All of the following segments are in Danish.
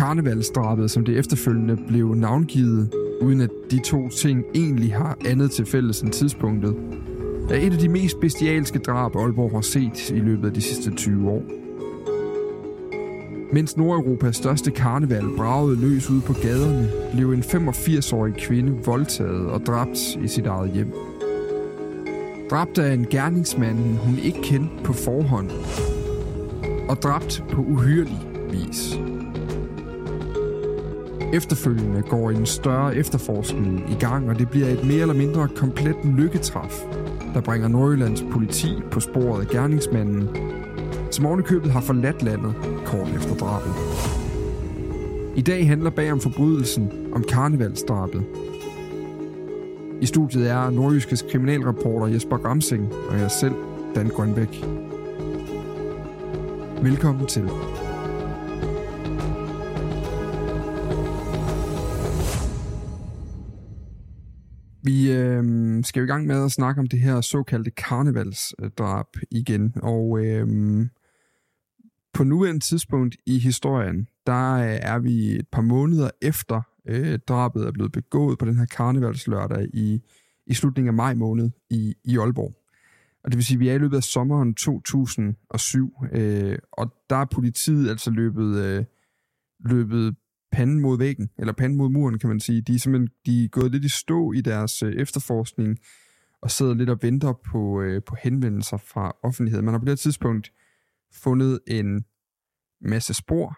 Karnevalsdrabet, som det efterfølgende blev navngivet, uden at de to ting egentlig har andet til fælles end tidspunktet, er et af de mest bestialske drab, Aalborg har set i løbet af de sidste 20 år. Mens Nordeuropas største karneval bragede løs ud på gaderne, blev en 85-årig kvinde voldtaget og dræbt i sit eget hjem. Dræbt af en gerningsmand, hun ikke kendte på forhånd. Og dræbt på uhyrlig vis. Efterfølgende går en større efterforskning i gang, og det bliver et mere eller mindre komplet lykketræf, der bringer Nordjyllands politi på sporet af gerningsmanden, som ovenikøbet har forladt landet kort efter drabet. I dag handler bag om forbrydelsen om karnevalsdrabet. I studiet er nordjyskes kriminalreporter Jesper Ramsing og jeg selv, Dan Grønbæk. Velkommen til. Skal jo i gang med at snakke om det her såkaldte karnevalsdrab igen, og øhm, på nuværende tidspunkt i historien, der øh, er vi et par måneder efter øh, drabet er blevet begået på den her karnevalslørdag i, i slutningen af maj måned i, i Aalborg. Og det vil sige, at vi er i løbet af sommeren 2007, øh, og der er politiet altså løbet, øh, løbet panden mod væggen, eller panden mod muren, kan man sige. De er simpelthen de er gået lidt i stå i deres øh, efterforskning, og sidder lidt og venter på, øh, på henvendelser fra offentligheden. Man har på det her tidspunkt fundet en masse spor.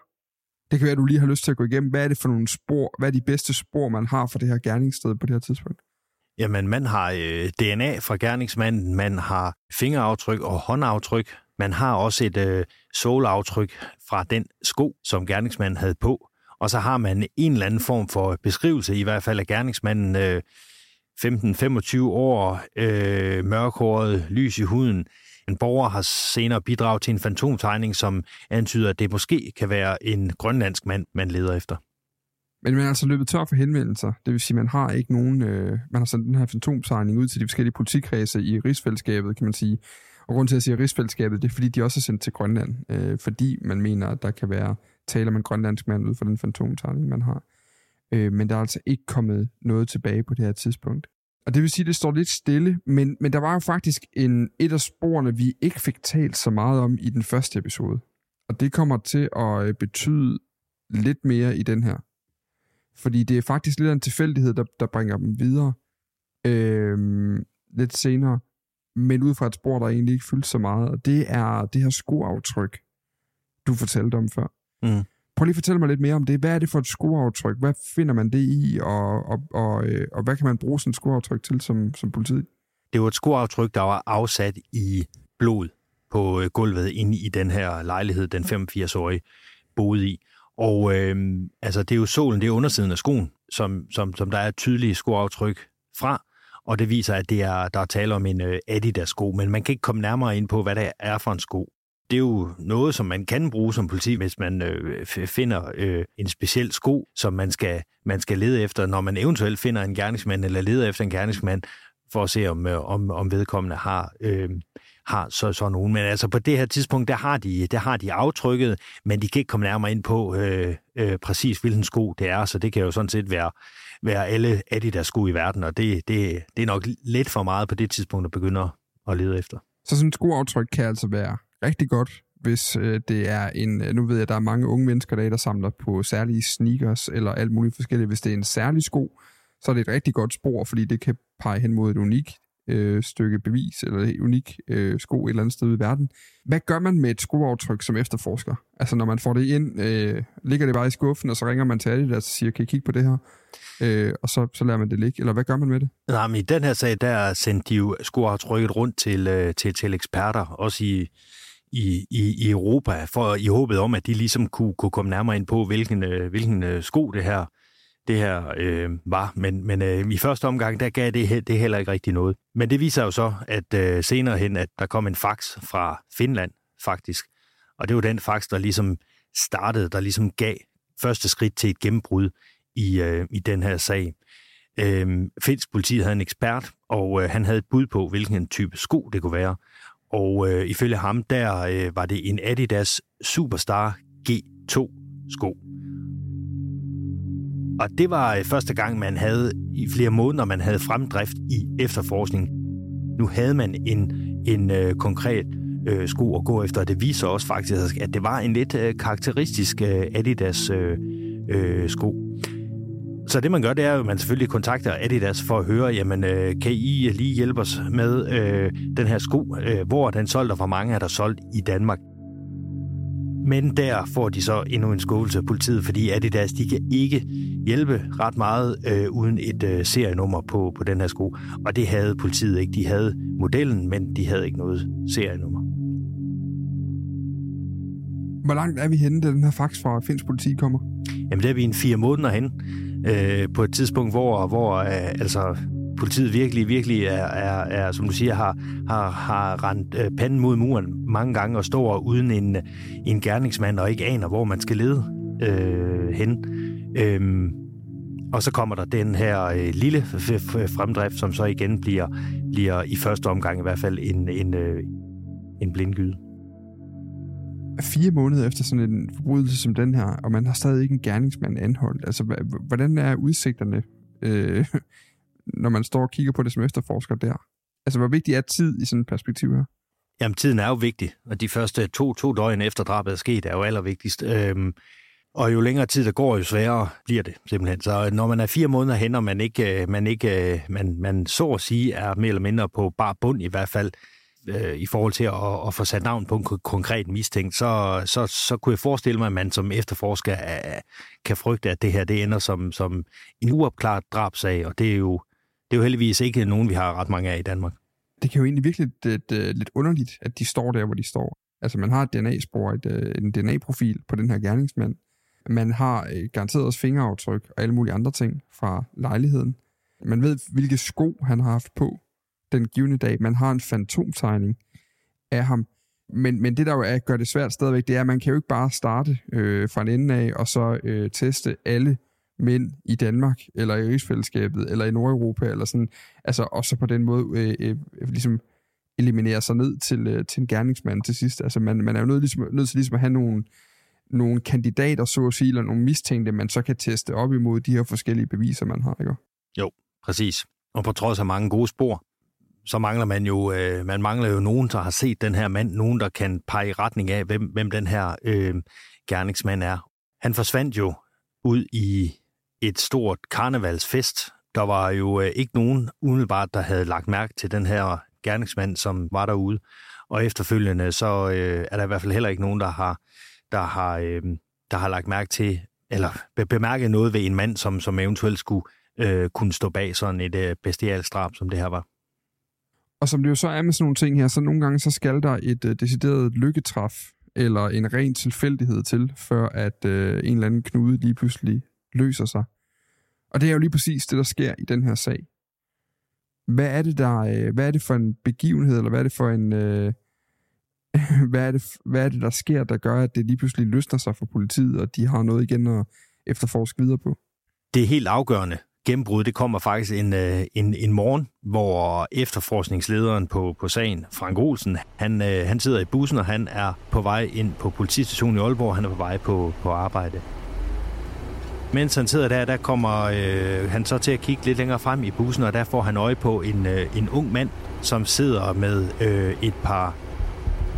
Det kan være, at du lige har lyst til at gå igennem. Hvad er det for nogle spor? Hvad er de bedste spor, man har for det her gerningssted på det her tidspunkt? Jamen, man har øh, DNA fra gerningsmanden, man har fingeraftryk og håndaftryk, man har også et øh, sålaftryk fra den sko, som gerningsmanden havde på, og så har man en eller anden form for beskrivelse, i hvert fald af gerningsmanden, øh, 15-25 år, øh, mørkhåret, lys i huden. En borger har senere bidraget til en fantomtegning, som antyder, at det måske kan være en grønlandsk mand, man leder efter. Men man er altså løbet tør for henvendelser. Det vil sige, man har ikke nogen... Øh, man har sendt den her fantomtegning ud til de forskellige politikredse i rigsfællesskabet, kan man sige. Og grund til, at jeg siger rigsfællesskabet, det er, fordi de også er sendt til Grønland. Øh, fordi man mener, at der kan være tale man grønlandsk mand ud fra den fantomtegning, man har. Øh, men der er altså ikke kommet noget tilbage på det her tidspunkt. Og det vil sige, at det står lidt stille, men, men der var jo faktisk en, et af sporene, vi ikke fik talt så meget om i den første episode. Og det kommer til at øh, betyde lidt mere i den her. Fordi det er faktisk lidt af en tilfældighed, der, der bringer dem videre øh, lidt senere. Men ud fra et spor, der egentlig ikke fyldt så meget. Og det er det her skoaftryk, du fortalte om før. Mm. Prøv lige at fortælle mig lidt mere om det. Hvad er det for et skoaftryk? Hvad finder man det i, og, og, og, øh, og hvad kan man bruge sådan et skoaftryk til som, som politiet? Det var et skoaftryk, der var afsat i blod på øh, gulvet inde i den her lejlighed, den 85-årige boede i. Og øh, altså, det er jo solen, det er undersiden af skoen, som, som, som der er tydelige skoaftryk fra, og det viser, at det er, der er tale om en øh, Adidas-sko, men man kan ikke komme nærmere ind på, hvad det er for en sko. Det er jo noget, som man kan bruge som politi, hvis man øh, finder øh, en speciel sko, som man skal, man skal lede efter, når man eventuelt finder en gerningsmand eller leder efter en gerningsmand, for at se, om, øh, om, om vedkommende har, øh, har så, så nogen. Men altså på det her tidspunkt, der har de, der har de aftrykket, men de kan ikke komme nærmere ind på øh, øh, præcis, hvilken sko det er, så det kan jo sådan set være, være alle Adidas sko i verden, og det, det, det er nok lidt for meget på det tidspunkt at begynde at lede efter. Så sådan et skoaftryk kan altså være rigtig godt, hvis øh, det er en... Øh, nu ved jeg, at der er mange unge mennesker der, der samler på særlige sneakers eller alt muligt forskelligt. Hvis det er en særlig sko, så er det et rigtig godt spor, fordi det kan pege hen mod et unikt øh, stykke bevis, eller et unik øh, sko et eller andet sted i verden. Hvad gør man med et skoaftryk som efterforsker? Altså når man får det ind, øh, ligger det bare i skuffen, og så ringer man til Adidas og siger, kan I kigge på det her? Øh, og så, så lader man det ligge, eller hvad gør man med det? Nej, men i den her sag, der sendte de jo skoaftrykket rundt til, øh, til, til eksperter, også i, i, i, i Europa, for i håbet om, at de ligesom kunne, kunne komme nærmere ind på, hvilken, øh, hvilken øh, sko det her det her øh, var. Men, men øh, i første omgang, der gav det, det heller ikke rigtig noget. Men det viser jo så, at øh, senere hen, at der kom en fax fra Finland, faktisk. Og det var den fax, der ligesom startede, der ligesom gav første skridt til et gennembrud i, øh, i den her sag. Øh, finsk politi havde en ekspert, og øh, han havde et bud på, hvilken type sko det kunne være. Og øh, ifølge ham, der øh, var det en Adidas Superstar G2 sko. Og det var øh, første gang, man havde i flere måneder, man havde fremdrift i efterforskning. Nu havde man en, en øh, konkret øh, sko at gå efter, og det viser også faktisk, at det var en lidt øh, karakteristisk øh, Adidas øh, øh, sko. Så det man gør, det er at man selvfølgelig kontakter Adidas for at høre, jamen øh, kan I lige hjælpe os med øh, den her sko? Øh, hvor er den solgt, og hvor mange er der solgt i Danmark? Men der får de så endnu en skuffelse af politiet, fordi Adidas de kan ikke hjælpe ret meget øh, uden et øh, serienummer på, på den her sko. Og det havde politiet ikke. De havde modellen, men de havde ikke noget serienummer. Hvor langt er vi henne, da den her fax fra Finsk politi kommer? Jamen, det er vi en fire måneder hen. Øh, på et tidspunkt, hvor, hvor øh, altså, politiet virkelig, virkelig er, er, er som du siger, har, har, har rendt øh, panden mod muren mange gange og står uden en, en gerningsmand og ikke aner, hvor man skal lede øh, hen. Øh, og så kommer der den her øh, lille fremdrift, som så igen bliver, bliver i første omgang i hvert fald en, en, øh, en blindgyde. Fire måneder efter sådan en forbrydelse som den her, og man har stadig ikke en gerningsmand anholdt. Altså, hvordan er udsigterne øh, når man står og kigger på det som efterforsker der? Altså, hvor vigtig er tid i sådan et perspektiv her? Jamen, tiden er jo vigtig, og de første to, to døgn efter drabet er sket, er jo allervigtigst. Øhm, og jo længere tid der går, jo sværere bliver det simpelthen. Så når man er fire måneder hen, og man ikke, øh, man, ikke, øh, man, man så at sige er mere eller mindre på bar bund i hvert fald, øh, Øh, i forhold til at, at få sat navn på en konkret mistænkt, så, så, så kunne jeg forestille mig, at man som efterforsker er, kan frygte, at det her det ender som, som en uopklaret drabsag, og det er jo det er jo heldigvis ikke nogen, vi har ret mange af i Danmark. Det kan jo egentlig virkelig lidt, lidt, lidt underligt, at de står der, hvor de står. Altså man har et DNA-spor, et, en DNA-profil på den her gerningsmand. Man har øh, garanteret også fingeraftryk og alle mulige andre ting fra lejligheden. Man ved, hvilke sko han har haft på den givende dag. Man har en fantomtegning af ham. Men, men det, der jo er, gør det svært stadigvæk, det er, at man kan jo ikke bare starte øh, fra en ende af, og så øh, teste alle mænd i Danmark, eller i rigsfællesskabet, eller i Nordeuropa, eller sådan, altså og så på den måde øh, øh, ligesom eliminere sig ned til, øh, til en gerningsmand til sidst. Altså man, man er jo nødt, ligesom, nødt til ligesom at have nogle, nogle kandidater, så at sige, eller nogle mistænkte, man så kan teste op imod de her forskellige beviser, man har, ikke? Jo, præcis. Og på trods af mange gode spor, så mangler man jo, øh, man mangler jo nogen, der har set den her mand, nogen, der kan pege i retning af, hvem, hvem den her øh, gerningsmand er. Han forsvandt jo ud i et stort karnevalsfest. Der var jo øh, ikke nogen umiddelbart, der havde lagt mærke til den her gerningsmand, som var derude. Og efterfølgende, så øh, er der i hvert fald heller ikke nogen, der har, der har, øh, der har lagt mærke til, eller bemærket noget ved en mand, som, som eventuelt skulle øh, kunne stå bag sådan et øh, bestialsk drab, som det her var. Og som det jo så er med sådan nogle ting her, så nogle gange så skal der et øh, decideret lykketræf eller en ren tilfældighed til, før at øh, en eller anden knude lige pludselig løser sig. Og det er jo lige præcis det, der sker i den her sag. Hvad er det, der, øh, hvad er det for en begivenhed, eller hvad er det for en... Øh, hvad, er det, hvad er det, der sker, der gør, at det lige pludselig løsner sig for politiet, og de har noget igen at efterforske videre på? Det er helt afgørende gennembrud, det kommer faktisk en, øh, en, en morgen, hvor efterforskningslederen på, på sagen, Frank Olsen, han, øh, han sidder i bussen, og han er på vej ind på politistationen i Aalborg. Han er på vej på, på arbejde. Mens han sidder der, der kommer øh, han så til at kigge lidt længere frem i bussen, og der får han øje på en, øh, en ung mand, som sidder med øh, et par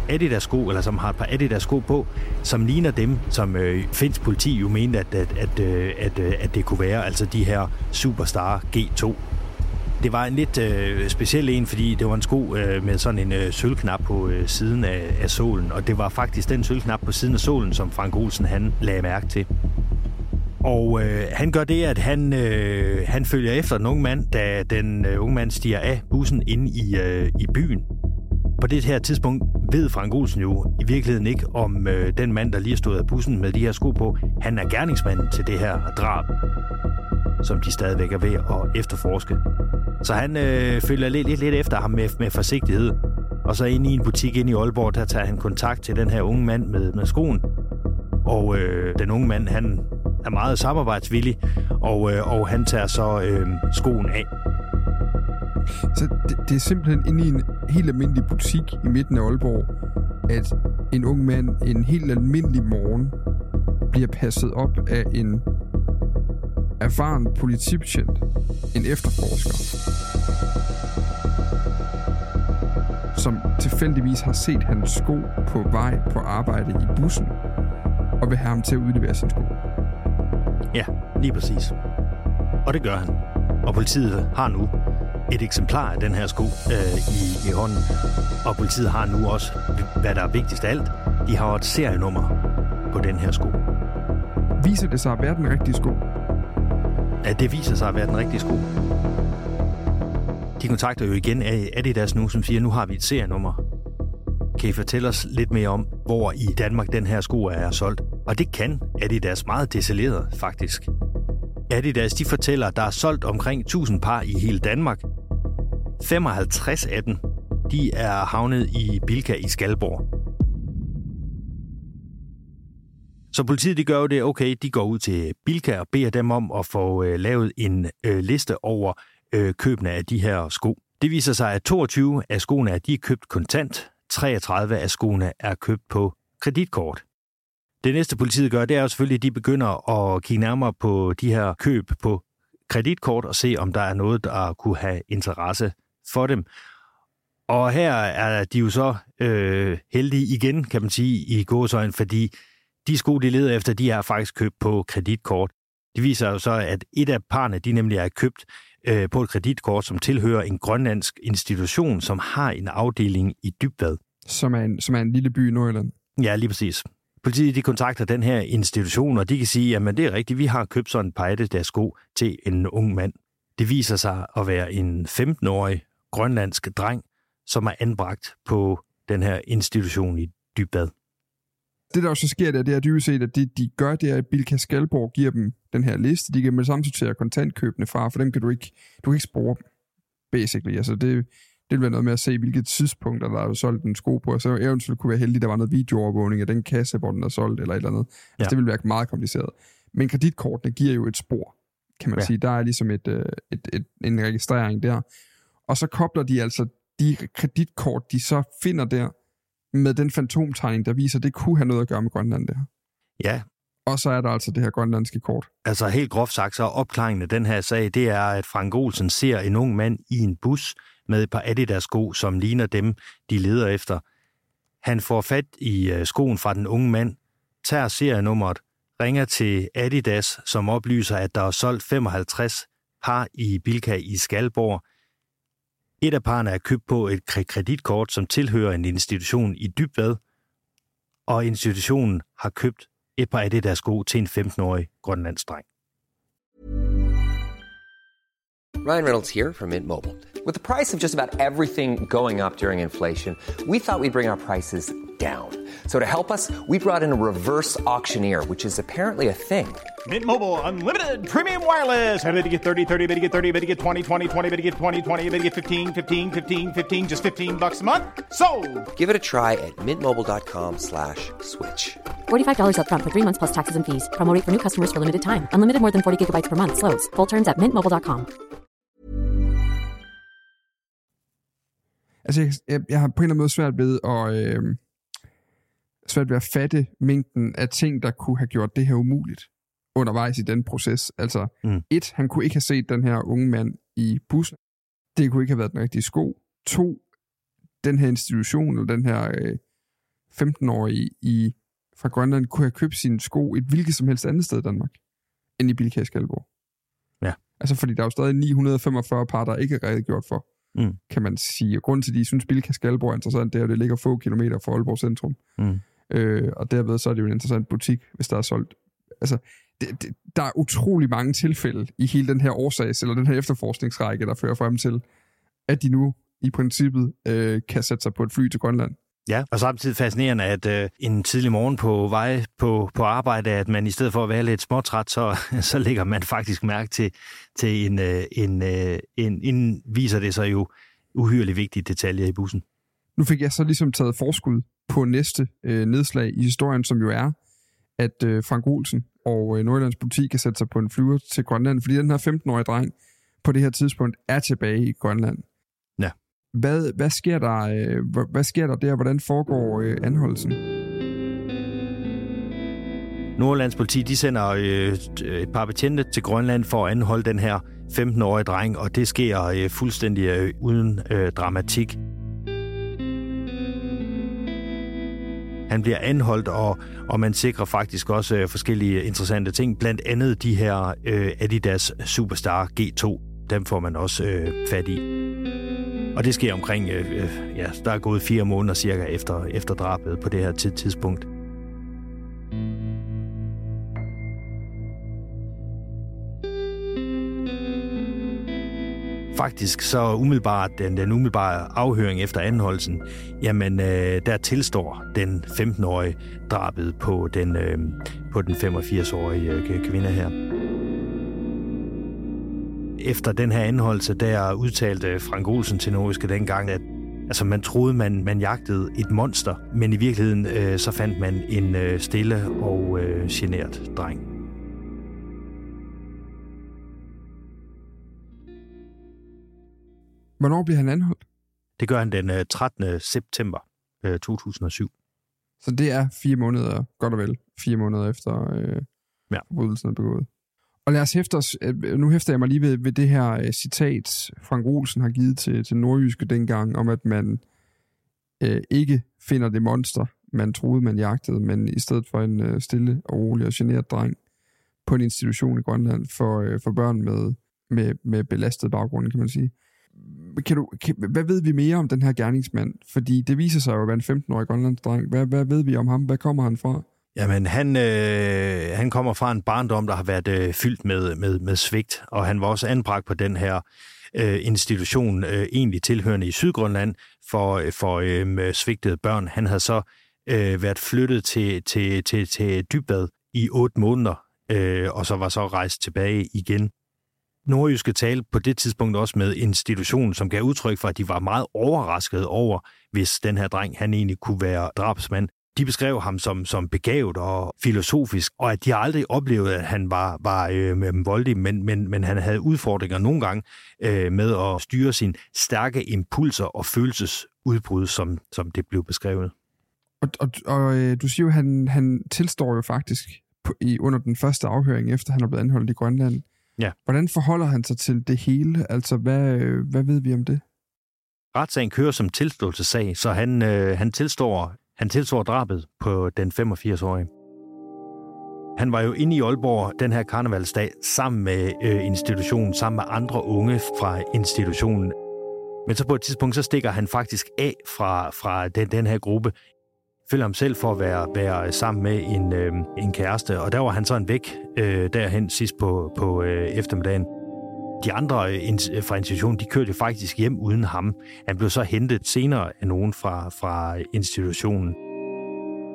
Adidas-sko, eller som har et par Adidas-sko på, som ligner dem, som øh, finsk politi jo mente, at, at, at, øh, at, øh, at det kunne være, altså de her Superstar G2. Det var en lidt øh, speciel en, fordi det var en sko øh, med sådan en øh, sølvknap på øh, siden af, af solen, og det var faktisk den sølvknap på siden af solen, som Frank Olsen han lagde mærke til. Og øh, han gør det, at han, øh, han følger efter den unge mand, da den øh, unge mand stiger af bussen ind i, øh, i byen. På det her tidspunkt ved Frank Olsen jo i virkeligheden ikke, om øh, den mand, der lige stod af bussen med de her sko på, han er gerningsmanden til det her drab, som de stadigvæk er ved at efterforske. Så han øh, følger lidt, lidt, lidt efter ham med, med forsigtighed. Og så ind i en butik ind i Aalborg, der tager han kontakt til den her unge mand med, med skoen. Og øh, den unge mand, han er meget samarbejdsvillig, og, øh, og han tager så øh, skoen af. Så det, det er simpelthen inde i en helt almindelig butik i midten af Aalborg, at en ung mand en helt almindelig morgen bliver passet op af en erfaren politibetjent, en efterforsker, som tilfældigvis har set hans sko på vej på arbejde i bussen, og vil have ham til at udlevere sin sko. Ja, lige præcis. Og det gør han. Og politiet har nu et eksemplar af den her sko øh, i, i hånden. Og politiet har nu også, hvad der er vigtigst af alt, de har et serienummer på den her sko. Viser det sig at være den rigtige sko? Ja, det viser sig at være den rigtige sko. De kontakter jo igen Adidas nu, som siger, nu har vi et serienummer. Kan I fortælle os lidt mere om, hvor i Danmark den her sko er solgt? Og det kan Adidas meget detaljeret, faktisk. Adidas de fortæller, at der er solgt omkring 1000 par i hele Danmark. 55 af dem de er havnet i Bilka i Skalborg. Så politiet de gør jo det, okay, de går ud til Bilka og beder dem om at få øh, lavet en øh, liste over øh, købene af de her sko. Det viser sig, at 22 af skoene er, de er købt kontant, 33 af skoene er købt på kreditkort. Det næste politiet gør, det er jo selvfølgelig, at de begynder at kigge nærmere på de her køb på kreditkort og se, om der er noget, der kunne have interesse for dem. Og her er de jo så øh, heldige igen, kan man sige, i gåsøjne, fordi de sko, de leder efter, de er faktisk købt på kreditkort. Det viser jo så, at et af parne, de nemlig er købt øh, på et kreditkort, som tilhører en grønlandsk institution, som har en afdeling i Dybvad. Som er en, som er en lille by i Nordjylland. Ja, lige præcis. Politiet de kontakter den her institution, og de kan sige, at det er rigtigt, vi har købt sådan en par der sko til en ung mand. Det viser sig at være en 15-årig grønlandsk dreng, som er anbragt på den her institution i Dybad. Det, der også sker der, det er dybest set, at det, de gør, det er, at Bilka Skalborg giver dem den her liste. De kan med sortere kontantkøbende fra, for dem kan du ikke, du kan ikke spore dem, basically. Altså det, det vil være noget med at se, hvilket tidspunkt der er solgt en sko på, og så eventuelt kunne være heldig, der var noget videoovervågning af den kasse, hvor den er solgt, eller et eller andet. Altså, ja. det vil være meget kompliceret. Men kreditkortene giver jo et spor, kan man ja. sige. Der er ligesom et, øh, et, et, en registrering der. Og så kobler de altså de kreditkort, de så finder der, med den fantomtegning, der viser, at det kunne have noget at gøre med Grønland, det her. Ja. Og så er der altså det her grønlandske kort. Altså helt groft sagt, så opklaringen af den her sag, det er, at Frank Olsen ser en ung mand i en bus, med et par Adidas-sko, som ligner dem, de leder efter. Han får fat i øh, skoen fra den unge mand, tager serienummeret, ringer til Adidas, som oplyser, at der er solgt 55 par i Bilka i Skalborg. Et af parerne er købt på et kreditkort, som tilhører en institution i Dybvad, og institutionen har købt et par af det der sko til en 15-årig grønlandsdreng. Ryan Reynolds here from Mint Mobile. With the price of just about everything going up during inflation, we thought we'd bring our prices down. So to help us, we brought in a reverse auctioneer, which is apparently a thing. Mint Mobile unlimited premium wireless. Ready to get 30, 30, bit to get 30, bit to get 20, 20, 20, bit to get 20, 20, bit to get 15, 15, 15, 15 just 15 bucks a month. So, Give it a try at mintmobile.com slash switch. $45 upfront for three months plus taxes and fees. Promo for new customers for limited time. Unlimited more than 40 gigabytes per month. Slows. Full terms at mintmobile.com. Altså, jeg, jeg, jeg har på en eller anden måde svært ved at, øh, svært ved at fatte mængden af ting, der kunne have gjort det her umuligt undervejs i den proces. Altså, Mm. et, han kunne ikke have set den her unge mand i bussen. Det kunne ikke have været den rigtige sko. To, den her institution, eller den her øh, 15-årige i, fra Grønland, kunne have købt sine sko et hvilket som helst andet sted i Danmark, end i Bilka i Skalborg. Ja. Altså, fordi der er jo stadig 945 par, der ikke er redegjort for, Mm. kan man sige. Og grunden til, at de synes, Bilka Skalborg er interessant, det er, at det ligger få kilometer fra Aalborg Centrum. Mm. Øh, og derved så er det jo en interessant butik, hvis der er solgt. Altså, det, det, der er utrolig mange tilfælde i hele den her årsags, eller den her efterforskningsrække, der fører frem til, at de nu i princippet øh, kan sætte sig på et fly til Grønland. Ja, og samtidig fascinerende, at øh, en tidlig morgen på vej på, på arbejde, at man i stedet for at være lidt småtræt, så, så lægger man faktisk mærke til, til en, øh, en, øh, en, en, viser det sig jo uhyreligt vigtige detaljer i bussen. Nu fik jeg så ligesom taget forskud på næste øh, nedslag i historien, som jo er, at øh, Frank Olsen og øh, Nordjyllands politi kan sætte sig på en flyver til Grønland, fordi den her 15-årige dreng på det her tidspunkt er tilbage i Grønland. Ja. Hvad, hvad, sker, der, øh, hvad, sker der der? Hvordan foregår øh, anholdelsen? Nordlands politi de sender øh, et par betjente til Grønland for at anholde den her 15-årige dreng, og det sker øh, fuldstændig øh, uden øh, dramatik. Han bliver anholdt, og, og man sikrer faktisk også øh, forskellige interessante ting. Blandt andet de her øh, Adidas Superstar G2. Dem får man også øh, fat i. Og det sker omkring, øh, øh, ja, der er gået fire måneder cirka efter, efter drabet på det her tid- tidspunkt. Faktisk så umiddelbart, den, den umiddelbare afhøring efter anholdelsen, jamen øh, der tilstår den 15-årige drabet på den, øh, på den 85-årige øh, kvinde her. Efter den her anholdelse, der udtalte Frank Olsen til Nordiske dengang, at altså, man troede, man, man jagtede et monster, men i virkeligheden øh, så fandt man en øh, stille og øh, genert dreng. Hvornår bliver han anholdt? Det gør han den øh, 13. september øh, 2007. Så det er fire måneder, godt og vel, fire måneder efter øh, Ja. forbrydelsen er begået. Og lad os hæfte os, øh, nu hæfter jeg mig lige ved, ved det her øh, citat, Frank Olsen har givet til, til Nordjyske dengang, om at man øh, ikke finder det monster, man troede, man jagtede, men i stedet for en øh, stille og rolig og generet dreng på en institution i Grønland for, øh, for børn med, med, med belastet baggrund, kan man sige. Kan du, kan, hvad ved vi mere om den her gerningsmand? Fordi det viser sig jo at være en 15-årig grønlandsk dreng. Hvad, hvad ved vi om ham? Hvad kommer han fra? Jamen, han, øh, han kommer fra en barndom, der har været øh, fyldt med, med, med svigt, og han var også anbragt på den her øh, institution, øh, egentlig tilhørende i Sydgrønland, for, øh, for øh, svigtede børn. Han havde så øh, været flyttet til, til, til, til Dybvad i otte måneder, øh, og så var så rejst tilbage igen. Nordjyske talte på det tidspunkt også med institutionen, som gav udtryk for, at de var meget overrasket over, hvis den her dreng, han egentlig kunne være drabsmand. De beskrev ham som, som begavet og filosofisk, og at de aldrig oplevede, at han var, var øh, voldelig, men, men, men han havde udfordringer nogle gange øh, med at styre sine stærke impulser og følelsesudbrud, som, som det blev beskrevet. Og, og, og øh, du siger jo, at han, han tilstår jo faktisk på, i, under den første afhøring, efter han er blevet anholdt i Grønland. Ja. Hvordan forholder han sig til det hele? Altså, hvad, øh, hvad ved vi om det? Retssagen kører som tilståelsessag, så han, øh, han, tilstår, han tilstår drabet på den 85-årige. Han var jo inde i Aalborg den her karnevalsdag sammen med øh, institutionen, sammen med andre unge fra institutionen. Men så på et tidspunkt, så stikker han faktisk af fra, fra den, den her gruppe føler ham selv for at være, være sammen med en, øh, en kæreste, og der var han sådan væk øh, derhen sidst på, på øh, eftermiddagen. de andre øh, øh, fra institutionen, de kørte faktisk hjem uden ham. Han blev så hentet senere af nogen fra, fra institutionen.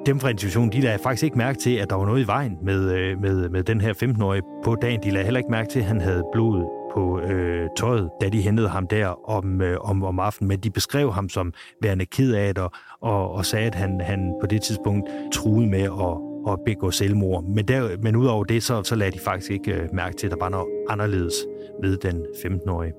Dem fra institutionen, de lagde faktisk ikke mærke til, at der var noget i vejen med, øh, med, med den her 15-årige på dagen. De lagde heller ikke mærke til, at han havde blod på øh, tøjet, da de hentede ham der om, øh, om, om aftenen. Men de beskrev ham som værende ked af det, og, og sagde, at han, han på det tidspunkt truede med at, at begå selvmord. Men, der, men udover det, så, så lagde de faktisk ikke øh, mærke til, at der var noget anderledes ved den 15-årige.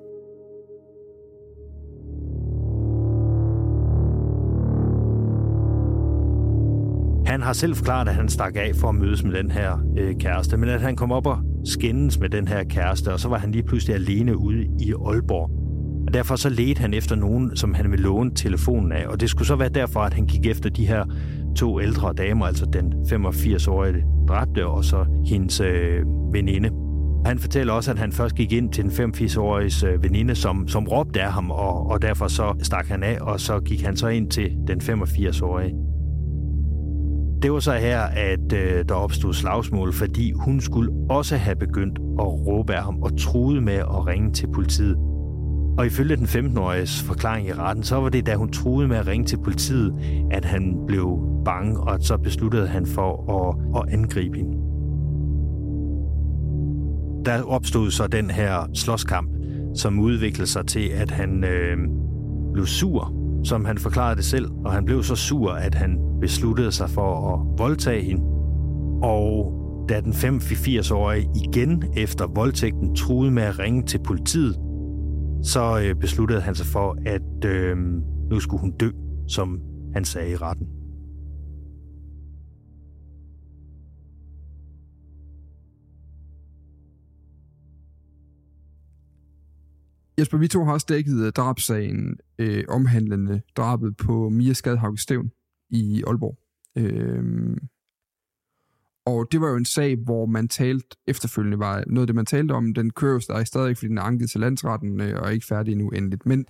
Han har selv forklaret, at han stak af for at mødes med den her øh, kæreste, men at han kom op og skændes med den her kæreste, og så var han lige pludselig alene ude i Aalborg. Og derfor så ledte han efter nogen, som han ville låne telefonen af, og det skulle så være derfor, at han gik efter de her to ældre damer, altså den 85-årige dræbte, og så hendes øh, veninde. Han fortæller også, at han først gik ind til den 85-årige øh, veninde, som, som råbte af ham, og, og derfor så stak han af, og så gik han så ind til den 85-årige. Det var så her, at øh, der opstod slagsmål, fordi hun skulle også have begyndt at råbe af ham og truede med at ringe til politiet. Og ifølge den 15-åriges forklaring i retten, så var det, da hun truede med at ringe til politiet, at han blev bange, og så besluttede han for at, at angribe hende. Der opstod så den her slåskamp, som udviklede sig til, at han øh, blev sur, som han forklarede det selv, og han blev så sur, at han besluttede sig for at voldtage hende. Og da den 85-årige igen efter voldtægten truede med at ringe til politiet, så øh, besluttede han sig for, at øh, nu skulle hun dø, som han sagde i retten. Jesper, vi to har også dækket øh, drabsagen øh, omhandlende drabet på Mia Skadhavg Stævn i Aalborg. Øh, og det var jo en sag, hvor man talte efterfølgende, var noget af det, man talte om, den kører jo stadig, stadig fordi den er anket til landsretten øh, og er ikke færdig endnu endeligt. Men,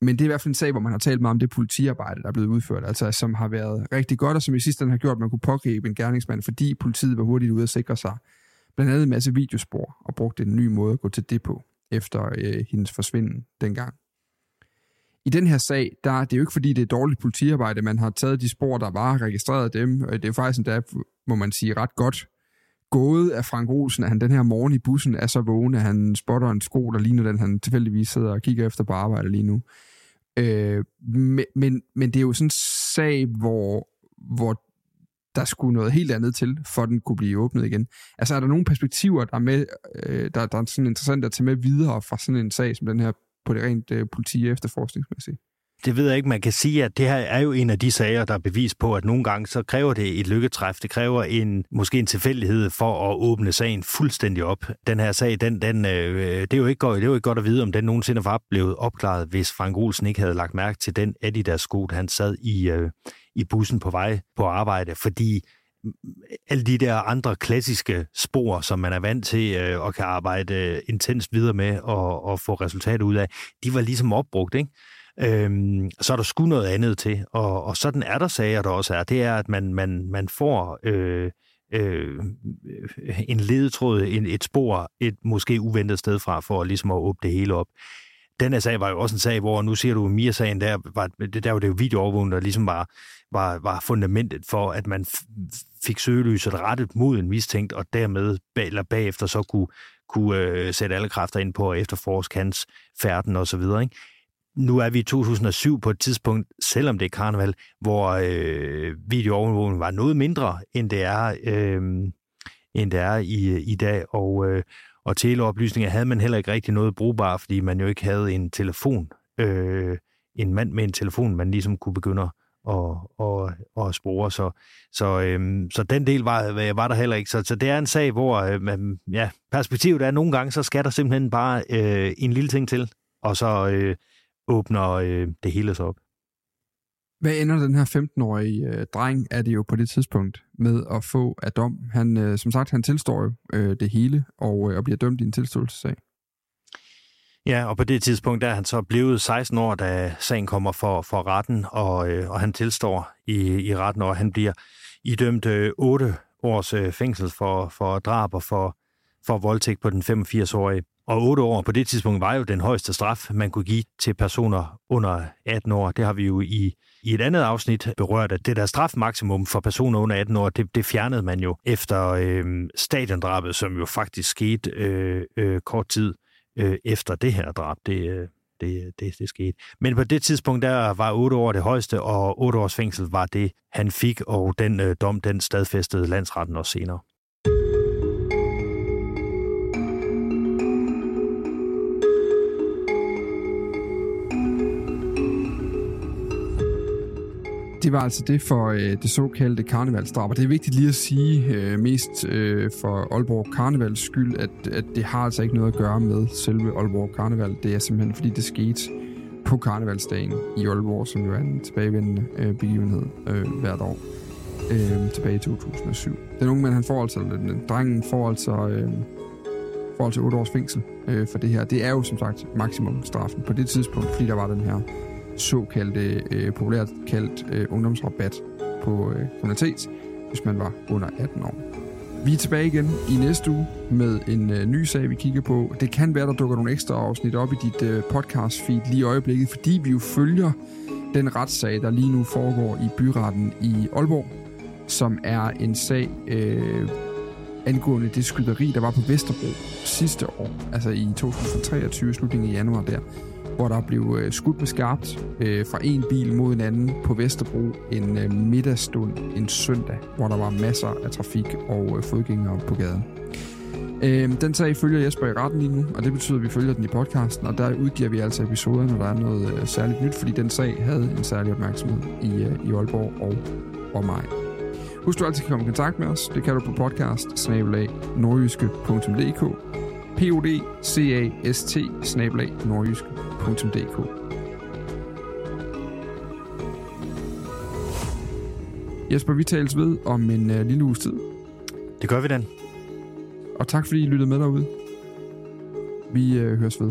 men det er i hvert fald en sag, hvor man har talt meget om det politiarbejde, der er blevet udført, altså som har været rigtig godt, og som i sidste ende har gjort, at man kunne pågribe en gerningsmand, fordi politiet var hurtigt ude at sikre sig blandt andet en masse videospor, og brugte en ny måde at gå til det på, efter øh, hendes forsvinden dengang. I den her sag, der det er jo ikke fordi, det er dårligt politiarbejde, man har taget de spor, der var, registreret dem, og det er faktisk endda, må man sige, ret godt gået af Frank Olsen, at han den her morgen i bussen er så vågen, at han spotter en sko, der ligner den, han tilfældigvis sidder og kigger efter på arbejde lige nu. Øh, men, men, men det er jo sådan en sag, hvor, hvor der skulle noget helt andet til, for den kunne blive åbnet igen. Altså er der nogle perspektiver, der er, med, øh, der, der er sådan interessant at tage med videre fra sådan en sag som den her på det rent øh, politi- efterforskningsmæssige? Det ved jeg ikke. Man kan sige, at det her er jo en af de sager, der er bevis på, at nogle gange så kræver det et lykketræf. Det kræver en, måske en tilfældighed for at åbne sagen fuldstændig op. Den her sag, den, den, øh, det, er jo ikke godt, det er jo ikke godt at vide, om den nogensinde var blevet opklaret, hvis Frank Olsen ikke havde lagt mærke til den Adidas-sko, han sad i, øh, i bussen på vej på arbejde. Fordi mm, alle de der andre klassiske spor, som man er vant til øh, og kan arbejde øh, intenst videre med og, og få resultater ud af, de var ligesom opbrugt, ikke? Øhm, så er der sgu noget andet til, og, og sådan er der sager, der også er. Det er, at man, man, man får øh, øh, en ledetråd, en, et spor, et måske uventet sted fra, for ligesom at åbne det hele op. Den her sag var jo også en sag, hvor nu ser du Mia-sagen, der var, der var det jo videoovervågning, der ligesom var, var, var fundamentet for, at man fik søgelyset rettet mod en mistænkt, og dermed bag, eller bagefter så kunne, kunne øh, sætte alle kræfter ind på at efterforske hans færden og så videre. Ikke? Nu er vi i 2007 på et tidspunkt, selvom det er karneval, hvor øh, videoovervågning var noget mindre, end det er, øh, end det er i, i dag, og, øh, og teleoplysninger havde man heller ikke rigtig noget brugbart, fordi man jo ikke havde en telefon, øh, en mand med en telefon, man ligesom kunne begynde og, og, og spore. Så, så, øhm, så den del var, var der heller ikke. Så, så det er en sag, hvor øh, ja, perspektivet er, at nogle gange, så skal der simpelthen bare øh, en lille ting til, og så øh, åbner øh, det hele sig op. Hvad ender den her 15-årige øh, dreng, er det jo på det tidspunkt, med at få af dom? Han, øh, som sagt, han tilstår jo øh, det hele, og, øh, og bliver dømt i en tilståelsessag. Ja, og på det tidspunkt der er han så blevet 16 år, da sagen kommer for, for retten, og, øh, og han tilstår i, i retten, og han bliver idømt øh, 8 års øh, fængsel for, for drab og for, for voldtægt på den 85-årige. Og 8 år på det tidspunkt var jo den højeste straf, man kunne give til personer under 18 år. Det har vi jo i, i et andet afsnit berørt, at det der strafmaksimum for personer under 18 år, det, det fjernede man jo efter øh, stadiondrabet, som jo faktisk skete øh, øh, kort tid øh, efter det her drab. Det, øh, det, det, det skete. Men på det tidspunkt, der var 8 år det højeste, og 8 års fængsel var det, han fik, og den øh, dom, den stadfæstede landsretten også senere. Det var altså det for øh, det såkaldte karnevalsdrab, og det er vigtigt lige at sige øh, mest øh, for Aalborg Karnevals skyld, at, at det har altså ikke noget at gøre med selve Aalborg Karneval. Det er simpelthen fordi det skete på karnevalsdagen i Aalborg, som jo er en tilbagevendende øh, begivenhed øh, hvert år øh, tilbage i 2007. Den unge mand, han får altså, den, drengen får altså, øh, får altså 8 års fængsel øh, for det her. Det er jo som sagt maksimumstraffen på det tidspunkt, fordi der var den her såkaldte, øh, populært kaldt øh, ungdomsrabat på øh, kriminalitet, hvis man var under 18 år. Vi er tilbage igen i næste uge med en øh, ny sag, vi kigger på. Det kan være, der dukker nogle ekstra afsnit op i dit øh, podcast-feed lige i øjeblikket, fordi vi jo følger den retssag, der lige nu foregår i byretten i Aalborg, som er en sag øh, angående det skyderi, der var på Vesterbro sidste år, altså i 2023, slutningen af januar der, hvor der blev øh, skudt med skarpt øh, fra en bil mod en anden på Vesterbro en øh, en søndag, hvor der var masser af trafik og øh, fodgængere på gaden. Øh, den sag følger Jesper i retten lige nu, og det betyder, at vi følger den i podcasten, og der udgiver vi altså episoder, når der er noget øh, særligt nyt, fordi den sag havde en særlig opmærksomhed i, øh, i Aalborg og, og mig. Husk, du altid kan komme i kontakt med os. Det kan du på podcast nordjyske.dk podcast nordjyske.dk Jesper, vi tales ved om en uh, lille uges tid. Det gør vi, Dan. Og tak fordi I lyttede med derude. Vi uh, høres ved.